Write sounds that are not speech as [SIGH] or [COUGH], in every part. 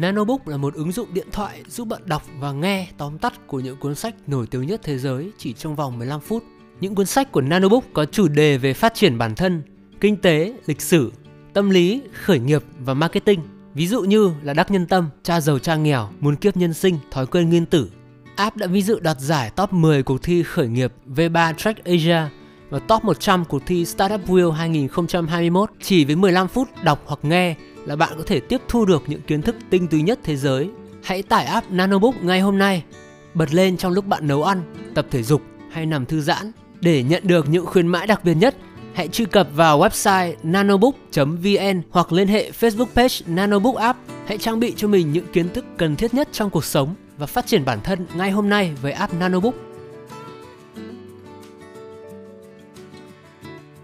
Nanobook là một ứng dụng điện thoại giúp bạn đọc và nghe tóm tắt của những cuốn sách nổi tiếng nhất thế giới chỉ trong vòng 15 phút. Những cuốn sách của Nanobook có chủ đề về phát triển bản thân, kinh tế, lịch sử, tâm lý, khởi nghiệp và marketing. Ví dụ như là Đắc Nhân Tâm, Cha Giàu Cha Nghèo, Muốn Kiếp Nhân Sinh, Thói Quen Nguyên Tử. App đã vinh dự đoạt giải top 10 cuộc thi khởi nghiệp V3 Track Asia và top 100 cuộc thi Startup Wheel 2021 chỉ với 15 phút đọc hoặc nghe là bạn có thể tiếp thu được những kiến thức tinh túy nhất thế giới. Hãy tải app Nanobook ngay hôm nay. Bật lên trong lúc bạn nấu ăn, tập thể dục hay nằm thư giãn để nhận được những khuyến mãi đặc biệt nhất. Hãy truy cập vào website nanobook.vn hoặc liên hệ Facebook page Nanobook App. Hãy trang bị cho mình những kiến thức cần thiết nhất trong cuộc sống và phát triển bản thân ngay hôm nay với app Nanobook.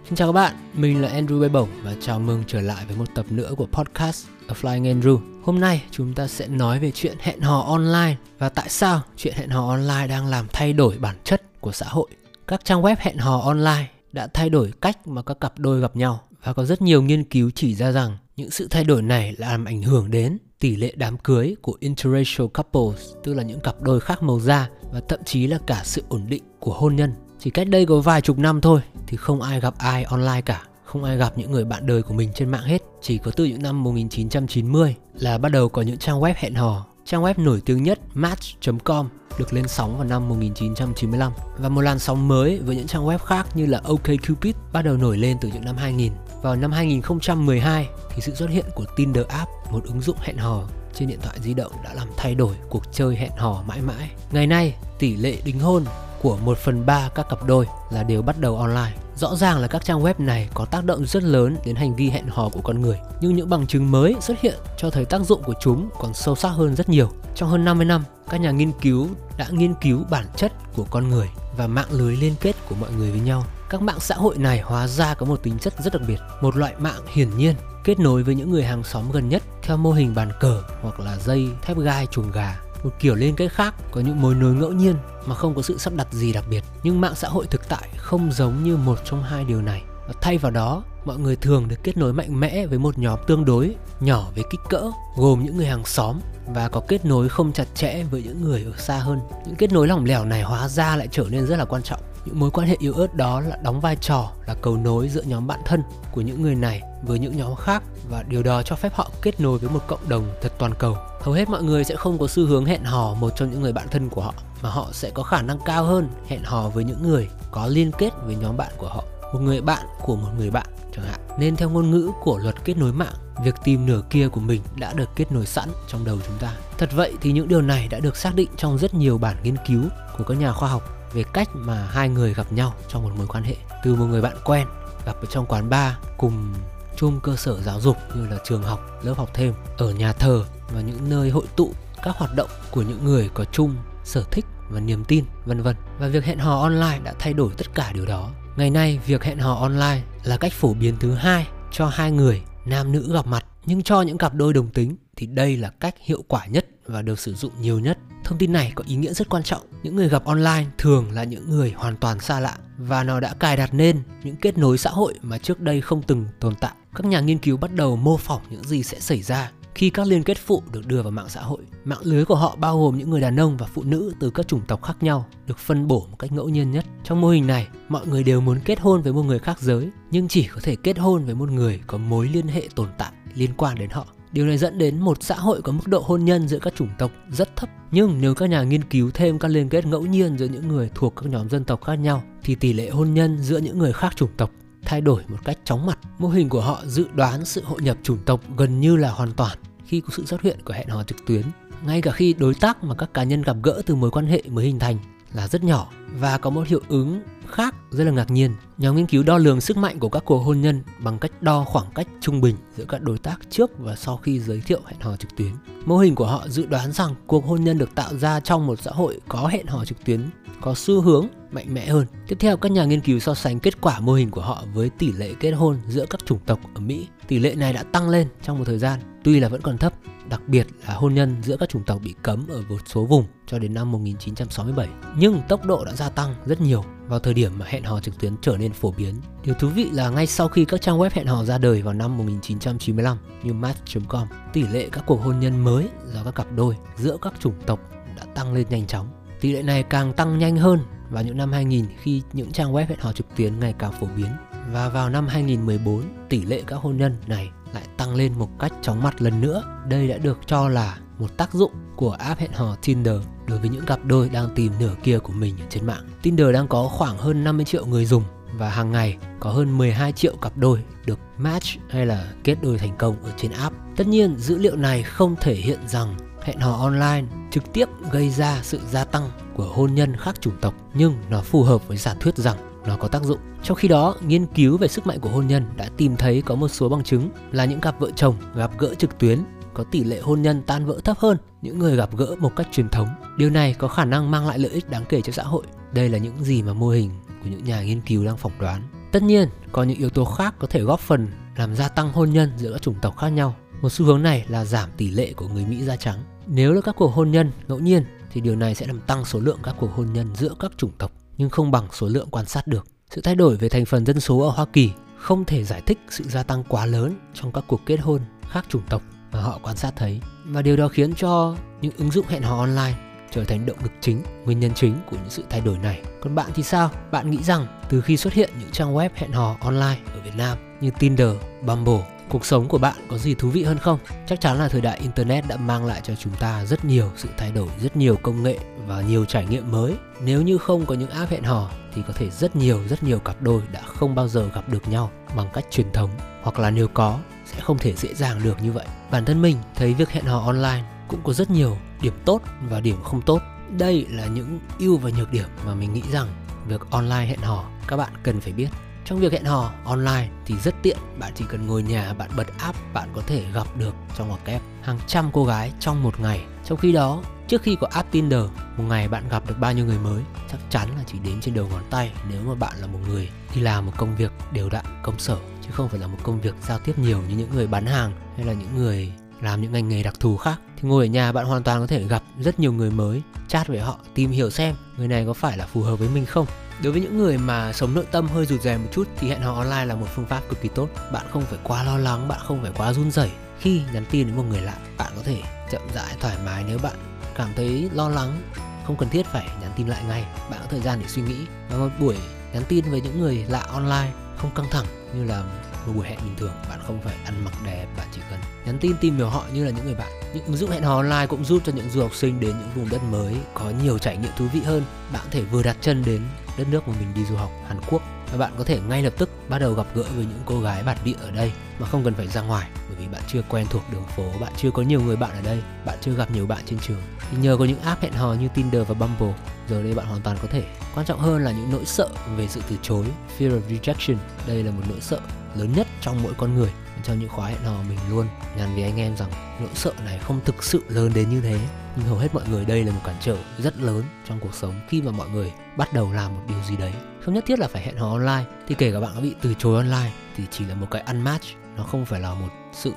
Xin chào các bạn, mình là Andrew Bay Bổng và chào mừng trở lại với một tập nữa của podcast A Flying Andrew. Hôm nay chúng ta sẽ nói về chuyện hẹn hò online và tại sao chuyện hẹn hò online đang làm thay đổi bản chất của xã hội. Các trang web hẹn hò online đã thay đổi cách mà các cặp đôi gặp nhau và có rất nhiều nghiên cứu chỉ ra rằng những sự thay đổi này làm ảnh hưởng đến tỷ lệ đám cưới của interracial couples, tức là những cặp đôi khác màu da và thậm chí là cả sự ổn định của hôn nhân chỉ cách đây có vài chục năm thôi thì không ai gặp ai online cả không ai gặp những người bạn đời của mình trên mạng hết. Chỉ có từ những năm 1990 là bắt đầu có những trang web hẹn hò. Trang web nổi tiếng nhất Match.com được lên sóng vào năm 1995 và một làn sóng mới với những trang web khác như là OkCupid bắt đầu nổi lên từ những năm 2000. Vào năm 2012 thì sự xuất hiện của Tinder app, một ứng dụng hẹn hò trên điện thoại di động đã làm thay đổi cuộc chơi hẹn hò mãi mãi. Ngày nay, tỷ lệ đính hôn của 1 phần 3 các cặp đôi là đều bắt đầu online. Rõ ràng là các trang web này có tác động rất lớn đến hành vi hẹn hò của con người, nhưng những bằng chứng mới xuất hiện cho thấy tác dụng của chúng còn sâu sắc hơn rất nhiều. Trong hơn 50 năm, các nhà nghiên cứu đã nghiên cứu bản chất của con người và mạng lưới liên kết của mọi người với nhau. Các mạng xã hội này hóa ra có một tính chất rất đặc biệt, một loại mạng hiển nhiên kết nối với những người hàng xóm gần nhất theo mô hình bàn cờ hoặc là dây thép gai chuồng gà một kiểu liên kết khác, có những mối nối ngẫu nhiên mà không có sự sắp đặt gì đặc biệt. Nhưng mạng xã hội thực tại không giống như một trong hai điều này. Và thay vào đó, mọi người thường được kết nối mạnh mẽ với một nhóm tương đối nhỏ về kích cỡ, gồm những người hàng xóm, và có kết nối không chặt chẽ với những người ở xa hơn. Những kết nối lỏng lẻo này hóa ra lại trở nên rất là quan trọng. Những mối quan hệ yếu ớt đó là đóng vai trò, là cầu nối giữa nhóm bạn thân của những người này với những nhóm khác và điều đó cho phép họ kết nối với một cộng đồng thật toàn cầu. Hầu hết mọi người sẽ không có xu hướng hẹn hò một trong những người bạn thân của họ, mà họ sẽ có khả năng cao hơn hẹn hò với những người có liên kết với nhóm bạn của họ, một người bạn của một người bạn chẳng hạn. Nên theo ngôn ngữ của luật kết nối mạng, việc tìm nửa kia của mình đã được kết nối sẵn trong đầu chúng ta. Thật vậy thì những điều này đã được xác định trong rất nhiều bản nghiên cứu của các nhà khoa học về cách mà hai người gặp nhau trong một mối quan hệ, từ một người bạn quen gặp ở trong quán bar cùng chung cơ sở giáo dục như là trường học, lớp học thêm, ở nhà thờ và những nơi hội tụ, các hoạt động của những người có chung sở thích và niềm tin, vân vân. Và việc hẹn hò online đã thay đổi tất cả điều đó. Ngày nay, việc hẹn hò online là cách phổ biến thứ hai cho hai người nam nữ gặp mặt nhưng cho những cặp đôi đồng tính thì đây là cách hiệu quả nhất và được sử dụng nhiều nhất thông tin này có ý nghĩa rất quan trọng những người gặp online thường là những người hoàn toàn xa lạ và nó đã cài đặt nên những kết nối xã hội mà trước đây không từng tồn tại các nhà nghiên cứu bắt đầu mô phỏng những gì sẽ xảy ra khi các liên kết phụ được đưa vào mạng xã hội. Mạng lưới của họ bao gồm những người đàn ông và phụ nữ từ các chủng tộc khác nhau, được phân bổ một cách ngẫu nhiên nhất. Trong mô hình này, mọi người đều muốn kết hôn với một người khác giới, nhưng chỉ có thể kết hôn với một người có mối liên hệ tồn tại liên quan đến họ. Điều này dẫn đến một xã hội có mức độ hôn nhân giữa các chủng tộc rất thấp. Nhưng nếu các nhà nghiên cứu thêm các liên kết ngẫu nhiên giữa những người thuộc các nhóm dân tộc khác nhau, thì tỷ lệ hôn nhân giữa những người khác chủng tộc thay đổi một cách chóng mặt. Mô hình của họ dự đoán sự hội nhập chủng tộc gần như là hoàn toàn khi có sự xuất hiện của hẹn hò trực tuyến. Ngay cả khi đối tác mà các cá nhân gặp gỡ từ mối quan hệ mới hình thành là rất nhỏ và có một hiệu ứng khác rất là ngạc nhiên. Nhóm nghiên cứu đo lường sức mạnh của các cuộc hôn nhân bằng cách đo khoảng cách trung bình giữa các đối tác trước và sau khi giới thiệu hẹn hò trực tuyến. Mô hình của họ dự đoán rằng cuộc hôn nhân được tạo ra trong một xã hội có hẹn hò trực tuyến có xu hướng mạnh mẽ hơn. Tiếp theo, các nhà nghiên cứu so sánh kết quả mô hình của họ với tỷ lệ kết hôn giữa các chủng tộc ở Mỹ. Tỷ lệ này đã tăng lên trong một thời gian, tuy là vẫn còn thấp, đặc biệt là hôn nhân giữa các chủng tộc bị cấm ở một số vùng cho đến năm 1967. Nhưng tốc độ đã gia tăng rất nhiều vào thời điểm mà hẹn hò trực tuyến trở nên phổ biến. Điều thú vị là ngay sau khi các trang web hẹn hò ra đời vào năm 1995 như Match.com, tỷ lệ các cuộc hôn nhân mới do các cặp đôi giữa các chủng tộc đã tăng lên nhanh chóng. Tỷ lệ này càng tăng nhanh hơn vào những năm 2000 khi những trang web hẹn hò trực tuyến ngày càng phổ biến. Và vào năm 2014, tỷ lệ các hôn nhân này lại tăng lên một cách chóng mặt lần nữa. Đây đã được cho là một tác dụng của app hẹn hò Tinder đối với những cặp đôi đang tìm nửa kia của mình ở trên mạng. Tinder đang có khoảng hơn 50 triệu người dùng và hàng ngày có hơn 12 triệu cặp đôi được match hay là kết đôi thành công ở trên app. Tất nhiên, dữ liệu này không thể hiện rằng hẹn hò online trực tiếp gây ra sự gia tăng của hôn nhân khác chủng tộc nhưng nó phù hợp với giả thuyết rằng nó có tác dụng. Trong khi đó, nghiên cứu về sức mạnh của hôn nhân đã tìm thấy có một số bằng chứng là những cặp vợ chồng gặp gỡ trực tuyến có tỷ lệ hôn nhân tan vỡ thấp hơn những người gặp gỡ một cách truyền thống. Điều này có khả năng mang lại lợi ích đáng kể cho xã hội. Đây là những gì mà mô hình của những nhà nghiên cứu đang phỏng đoán. Tất nhiên, có những yếu tố khác có thể góp phần làm gia tăng hôn nhân giữa các chủng tộc khác nhau. Một xu hướng này là giảm tỷ lệ của người Mỹ da trắng. Nếu là các cuộc hôn nhân ngẫu nhiên thì điều này sẽ làm tăng số lượng các cuộc hôn nhân giữa các chủng tộc nhưng không bằng số lượng quan sát được. Sự thay đổi về thành phần dân số ở Hoa Kỳ không thể giải thích sự gia tăng quá lớn trong các cuộc kết hôn khác chủng tộc mà họ quan sát thấy và điều đó khiến cho những ứng dụng hẹn hò online trở thành động lực chính, nguyên nhân chính của những sự thay đổi này. Còn bạn thì sao? Bạn nghĩ rằng từ khi xuất hiện những trang web hẹn hò online ở Việt Nam như Tinder, Bumble cuộc sống của bạn có gì thú vị hơn không? Chắc chắn là thời đại internet đã mang lại cho chúng ta rất nhiều sự thay đổi, rất nhiều công nghệ và nhiều trải nghiệm mới. Nếu như không có những app hẹn hò thì có thể rất nhiều rất nhiều cặp đôi đã không bao giờ gặp được nhau bằng cách truyền thống hoặc là nếu có sẽ không thể dễ dàng được như vậy. Bản thân mình thấy việc hẹn hò online cũng có rất nhiều điểm tốt và điểm không tốt. Đây là những ưu và nhược điểm mà mình nghĩ rằng việc online hẹn hò các bạn cần phải biết trong việc hẹn hò online thì rất tiện, bạn chỉ cần ngồi nhà bạn bật app, bạn có thể gặp được trong ngoặc kép hàng trăm cô gái trong một ngày. Trong khi đó, trước khi có app Tinder, một ngày bạn gặp được bao nhiêu người mới? Chắc chắn là chỉ đếm trên đầu ngón tay nếu mà bạn là một người đi làm một công việc đều đặn, công sở chứ không phải là một công việc giao tiếp nhiều như những người bán hàng hay là những người làm những ngành nghề đặc thù khác thì ngồi ở nhà bạn hoàn toàn có thể gặp rất nhiều người mới chat với họ tìm hiểu xem người này có phải là phù hợp với mình không Đối với những người mà sống nội tâm hơi rụt rè một chút thì hẹn hò online là một phương pháp cực kỳ tốt. Bạn không phải quá lo lắng, bạn không phải quá run rẩy khi nhắn tin với một người lạ. Bạn có thể chậm rãi thoải mái nếu bạn cảm thấy lo lắng, không cần thiết phải nhắn tin lại ngay. Bạn có thời gian để suy nghĩ. Và một buổi nhắn tin với những người lạ online không căng thẳng như là một buổi hẹn bình thường bạn không phải ăn mặc đẹp bạn chỉ cần nhắn tin tìm hiểu họ như là những người bạn những ứng dụng hẹn hò online cũng giúp cho những du học sinh đến những vùng đất mới có nhiều trải nghiệm thú vị hơn bạn có thể vừa đặt chân đến đất nước mà mình đi du học, Hàn Quốc. Và bạn có thể ngay lập tức bắt đầu gặp gỡ với những cô gái bản địa ở đây, mà không cần phải ra ngoài, bởi vì bạn chưa quen thuộc đường phố, bạn chưa có nhiều người bạn ở đây, bạn chưa gặp nhiều bạn trên trường. Thì nhờ có những app hẹn hò như Tinder và Bumble, giờ đây bạn hoàn toàn có thể. Quan trọng hơn là những nỗi sợ về sự từ chối, fear of rejection. Đây là một nỗi sợ lớn nhất trong mỗi con người trong những khóa hẹn hò mình luôn. Nhắn với anh em rằng nỗi sợ này không thực sự lớn đến như thế nhưng hầu hết mọi người đây là một cản trở rất lớn trong cuộc sống khi mà mọi người bắt đầu làm một điều gì đấy. Không nhất thiết là phải hẹn hò online thì kể cả bạn có bị từ chối online thì chỉ là một cái unmatch. Nó không phải là một sự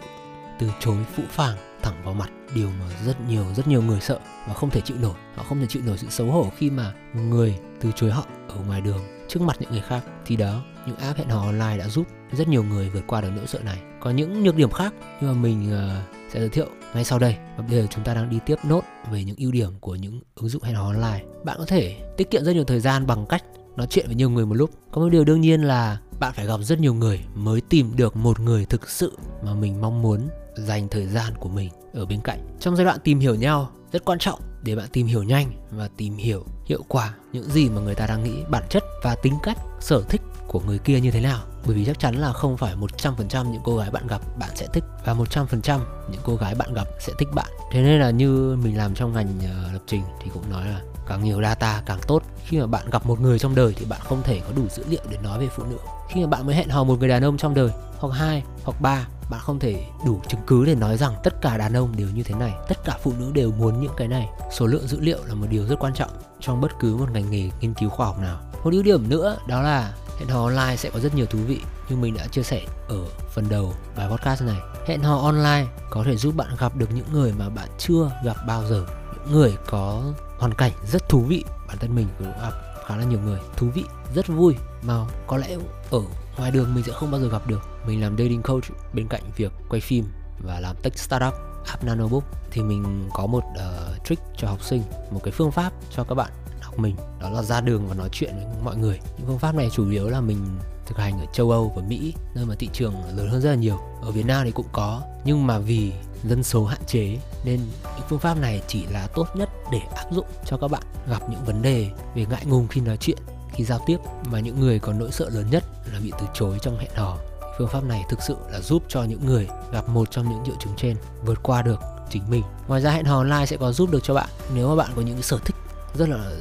từ chối phũ phàng thẳng vào mặt điều mà rất nhiều rất nhiều người sợ và không thể chịu nổi. Họ không thể chịu nổi sự xấu hổ khi mà người từ chối họ ở ngoài đường trước mặt những người khác. Thì đó những app hẹn hò online đã giúp rất nhiều người vượt qua được nỗi sợ này. Có những nhược điểm khác nhưng mà mình uh, sẽ giới thiệu ngay sau đây, và bây giờ chúng ta đang đi tiếp nốt về những ưu điểm của những ứng dụng hẹn hò online. Bạn có thể tiết kiệm rất nhiều thời gian bằng cách nói chuyện với nhiều người một lúc. Có một điều đương nhiên là bạn phải gặp rất nhiều người mới tìm được một người thực sự mà mình mong muốn dành thời gian của mình ở bên cạnh. Trong giai đoạn tìm hiểu nhau, rất quan trọng để bạn tìm hiểu nhanh và tìm hiểu hiệu quả những gì mà người ta đang nghĩ, bản chất và tính cách, sở thích của người kia như thế nào bởi vì chắc chắn là không phải 100% những cô gái bạn gặp bạn sẽ thích và 100% những cô gái bạn gặp sẽ thích bạn. Thế nên là như mình làm trong ngành ờ, lập trình thì cũng nói là càng nhiều data càng tốt. Khi mà bạn gặp một người trong đời thì bạn không thể có đủ dữ liệu để nói về phụ nữ. Khi mà bạn mới hẹn hò một người đàn ông trong đời, hoặc hai, hoặc ba, bạn không thể đủ chứng cứ để nói rằng tất cả đàn ông đều như thế này, tất cả phụ nữ đều muốn những cái này. Số lượng dữ liệu là một điều rất quan trọng trong bất cứ một ngành nghề nghiên cứu khoa học nào. Một ưu điểm nữa đó là hẹn hò online sẽ có rất nhiều thú vị như mình đã chia sẻ ở phần đầu bài podcast này. Hẹn hò online có thể giúp bạn gặp được những người mà bạn chưa gặp bao giờ. Những người có hoàn cảnh rất thú vị bản thân mình cũng gặp khá là nhiều người thú vị rất vui. Mà có lẽ ở ngoài đường mình sẽ không bao giờ gặp được. Mình làm dating coach bên cạnh việc quay phim và làm tech startup app nanobook. Thì mình có một uh, trick cho học sinh một cái phương pháp cho các bạn học mình. Đó là ra đường và nói chuyện với mọi người. Những phương pháp này chủ yếu là mình thực hành ở châu Âu và Mỹ, nơi mà thị trường lớn hơn rất là nhiều. Ở Việt Nam thì cũng có, nhưng mà vì dân số hạn chế nên những phương pháp này chỉ là tốt nhất để áp dụng cho các bạn gặp những vấn đề về ngại ngùng khi nói chuyện, khi giao tiếp. Mà những người có nỗi sợ lớn nhất là bị từ chối trong hẹn hò. Phương pháp này thực sự là giúp cho những người gặp một trong những triệu chứng trên vượt qua được chính mình. Ngoài ra hẹn hò online sẽ có giúp được cho bạn. Nếu mà bạn có những sở thích rất là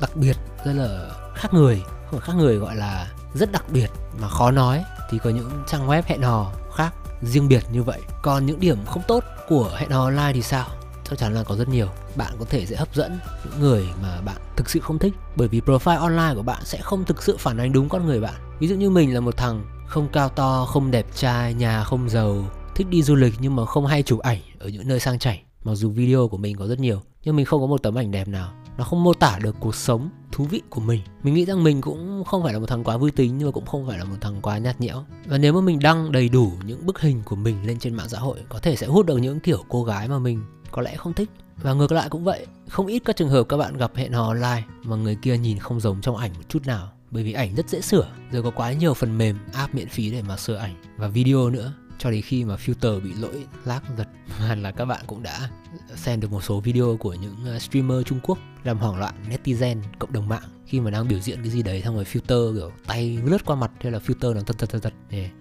đặc biệt, rất là khác người. Không phải khác người, gọi là rất đặc biệt mà khó nói. Thì có những trang web hẹn hò khác riêng biệt như vậy. Còn những điểm không tốt của hẹn hò online thì sao? Chắc chắn là có rất nhiều. Bạn có thể sẽ hấp dẫn những người mà bạn thực sự không thích. Bởi vì profile online của bạn sẽ không thực sự phản ánh đúng con người bạn. Ví dụ như mình là một thằng không cao to, không đẹp trai, nhà không giàu, thích đi du lịch nhưng mà không hay chụp ảnh ở những nơi sang chảnh. Mặc dù video của mình có rất nhiều, nhưng mình không có một tấm ảnh đẹp nào nó không mô tả được cuộc sống thú vị của mình. Mình nghĩ rằng mình cũng không phải là một thằng quá vui tính, nhưng mà cũng không phải là một thằng quá nhạt nhẽo. Và nếu mà mình đăng đầy đủ những bức hình của mình lên trên mạng xã hội, có thể sẽ hút được những kiểu cô gái mà mình có lẽ không thích. Và ngược lại cũng vậy, không ít các trường hợp các bạn gặp hẹn hò online mà người kia nhìn không giống trong ảnh một chút nào. Bởi vì ảnh rất dễ sửa giờ có quá nhiều phần mềm, app miễn phí để mà sửa ảnh và video nữa cho đến khi mà filter bị lỗi lag giật [LAUGHS] hẳn là các bạn cũng đã xem được một số video của những ờ, streamer Trung Quốc làm hoảng loạn netizen cộng đồng mạng khi mà đang biểu diễn cái gì đấy xong rồi filter kiểu tay lướt qua mặt hay là filter nó thật thật thật tật.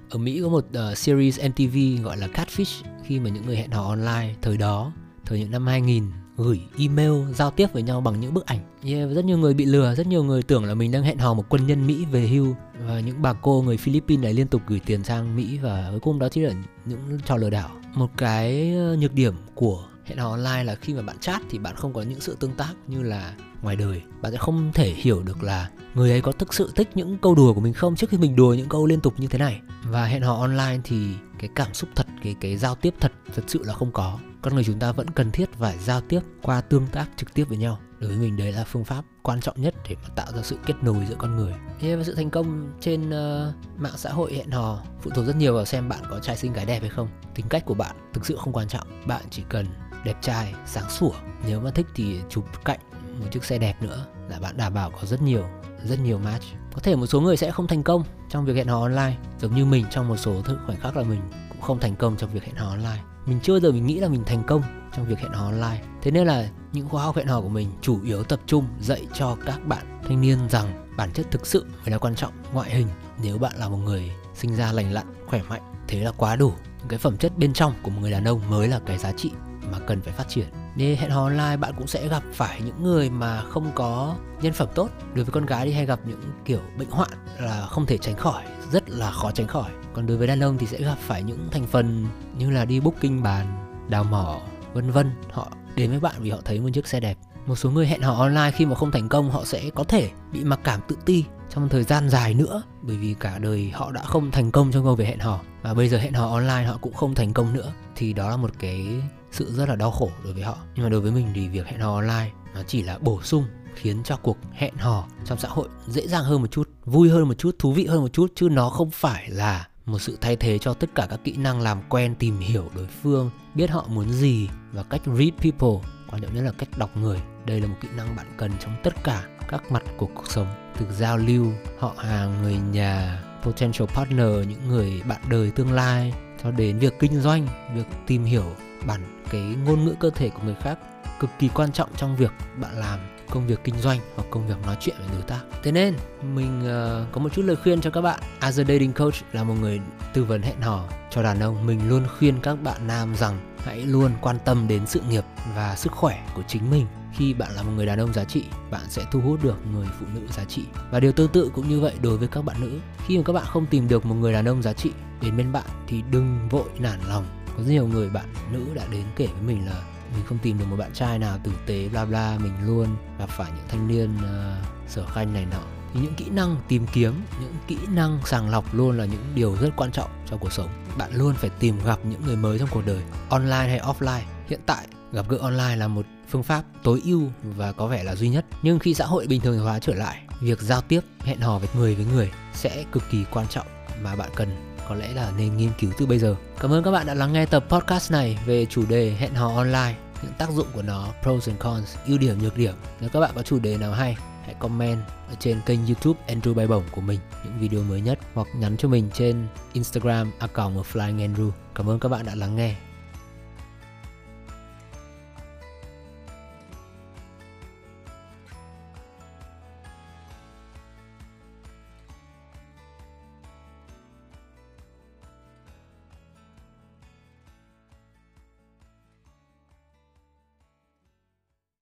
Ở Mỹ có một uh, series MTV gọi là Catfish khi mà những người hẹn hò online thời đó thời những năm 2000 gửi email giao tiếp với nhau bằng những bức ảnh. Yeah, ờ, rất nhiều người bị lừa rất nhiều người tưởng là mình đang hẹn hò một quân nhân mỹ về hưu. Và những bà cô người philippines này liên tục gửi tiền sang mỹ và cuối cùng đó chỉ là những trò lừa đảo. Một cái ờ, nhược điểm của hẹn hò online là khi mà bạn chat thì bạn không có những sự tương tác như là ngoài đời. Bạn sẽ không thể hiểu được là người ấy có thực sự thích những câu đùa của mình không trước khi mình đùa những câu liên tục như thế này. Và hẹn hò online thì cái cảm xúc thật cái cái giao tiếp thật thật sự là không có con người chúng ta vẫn cần thiết phải giao tiếp qua tương tác trực tiếp với nhau. Đối với mình đấy là phương pháp quan trọng nhất để mà tạo ra sự kết nối giữa con người. Thế và sự thành công trên uh, mạng xã hội hẹn hò phụ thuộc rất nhiều vào xem bạn có trai xinh gái đẹp hay không. Tính cách của bạn thực sự không quan trọng. Bạn chỉ cần đẹp trai sáng sủa. Nếu mà thích thì chụp cạnh một chiếc xe đẹp nữa là bạn đảm bảo có rất nhiều rất nhiều match. Có thể một số người sẽ không thành công trong việc hẹn hò online giống như mình trong một số khoảnh khắc là mình cũng không thành công trong việc hẹn hò online. Mình chưa giờ mình nghĩ là mình thành công trong việc hẹn hò online. Thế nên là những khóa học hẹn hò của mình chủ yếu tập trung dạy cho các bạn thanh niên rằng bản chất thực sự mới là quan trọng, ngoại hình. Nếu bạn là một người sinh ra lành lặn, khỏe mạnh, thế là quá đủ. Những cái phẩm chất bên trong của một người đàn ông mới là cái giá trị mà cần phải phát triển nên hẹn hò online bạn cũng sẽ gặp phải những người mà không có nhân phẩm tốt. Đối với con gái thì hay gặp những kiểu bệnh hoạn là không thể tránh khỏi, rất là khó tránh khỏi. Còn đối với đàn ông thì sẽ gặp phải những thành phần như là đi booking bàn, đào mỏ, vân vân. Họ đến với bạn vì họ thấy một chiếc xe đẹp. Một số người hẹn hò online khi mà không thành công, họ sẽ có thể bị mặc cảm tự ti trong thời gian dài nữa, bởi vì cả đời họ đã không thành công trong công việc hẹn hò. Và bây giờ hẹn hò online họ cũng không thành công nữa. Thì đó là một cái sự rất là đau khổ đối với họ. Nhưng mà đối với mình thì việc hẹn hò online nó chỉ là bổ sung, khiến cho cuộc hẹn hò trong xã hội dễ dàng hơn một chút, vui hơn một chút, thú vị hơn một chút, chứ nó không phải là một sự thay thế cho tất cả các kỹ năng làm quen, tìm hiểu đối phương, biết họ muốn gì và cách read people. Quan trọng nhất là cách đọc người. Đây là một kỹ năng bạn cần trong tất cả các mặt của cuộc sống. Từ giao lưu, họ hàng, người nhà, potential partner, những người bạn đời tương lai. Cho đến việc kinh doanh, việc tìm hiểu bản cái ngôn ngữ cơ thể của người khác cực kỳ quan trọng trong việc bạn làm công việc kinh doanh hoặc công việc nói chuyện với đối tác. Thế nên mình uh, có một chút lời khuyên cho các bạn. As a dating coach là một người tư vấn hẹn hò cho đàn ông, mình luôn khuyên các bạn nam rằng hãy luôn quan tâm đến sự nghiệp và sức khỏe của chính mình. Khi bạn là một người đàn ông giá trị, bạn sẽ thu hút được người phụ nữ giá trị. Và điều tương tự cũng như vậy đối với các bạn nữ. Khi mà các bạn không tìm được một người đàn ông giá trị đến bên bạn thì đừng vội nản lòng. Có rất nhiều người bạn nữ đã đến kể với mình là mình không tìm được một bạn trai nào tử tế bla bla mình luôn gặp phải những thanh niên uh, sở khanh này nọ. Thì những kỹ năng tìm kiếm những kỹ năng sàng lọc luôn là những điều rất quan trọng trong cuộc sống. Bạn luôn phải tìm gặp những người mới trong cuộc đời online hay offline. Hiện tại gặp gỡ online là một phương pháp tối ưu và có vẻ là duy nhất. Nhưng khi xã hội bình thường hóa trở lại việc giao tiếp hẹn hò với người với người sẽ cực kỳ quan trọng mà bạn cần có lẽ là nên nghiên cứu từ bây giờ. Cảm ơn các bạn đã lắng nghe tập podcast này về chủ đề hẹn hò online. Những tác dụng của nó, pros and cons, ưu điểm, nhược điểm. Nếu các bạn có chủ đề nào hay, hãy comment ở trên kênh youtube Andrew Bay Bổng của mình. Những video mới nhất hoặc nhắn cho mình trên Instagram account Flying Andrew. Cảm ơn các bạn đã lắng nghe.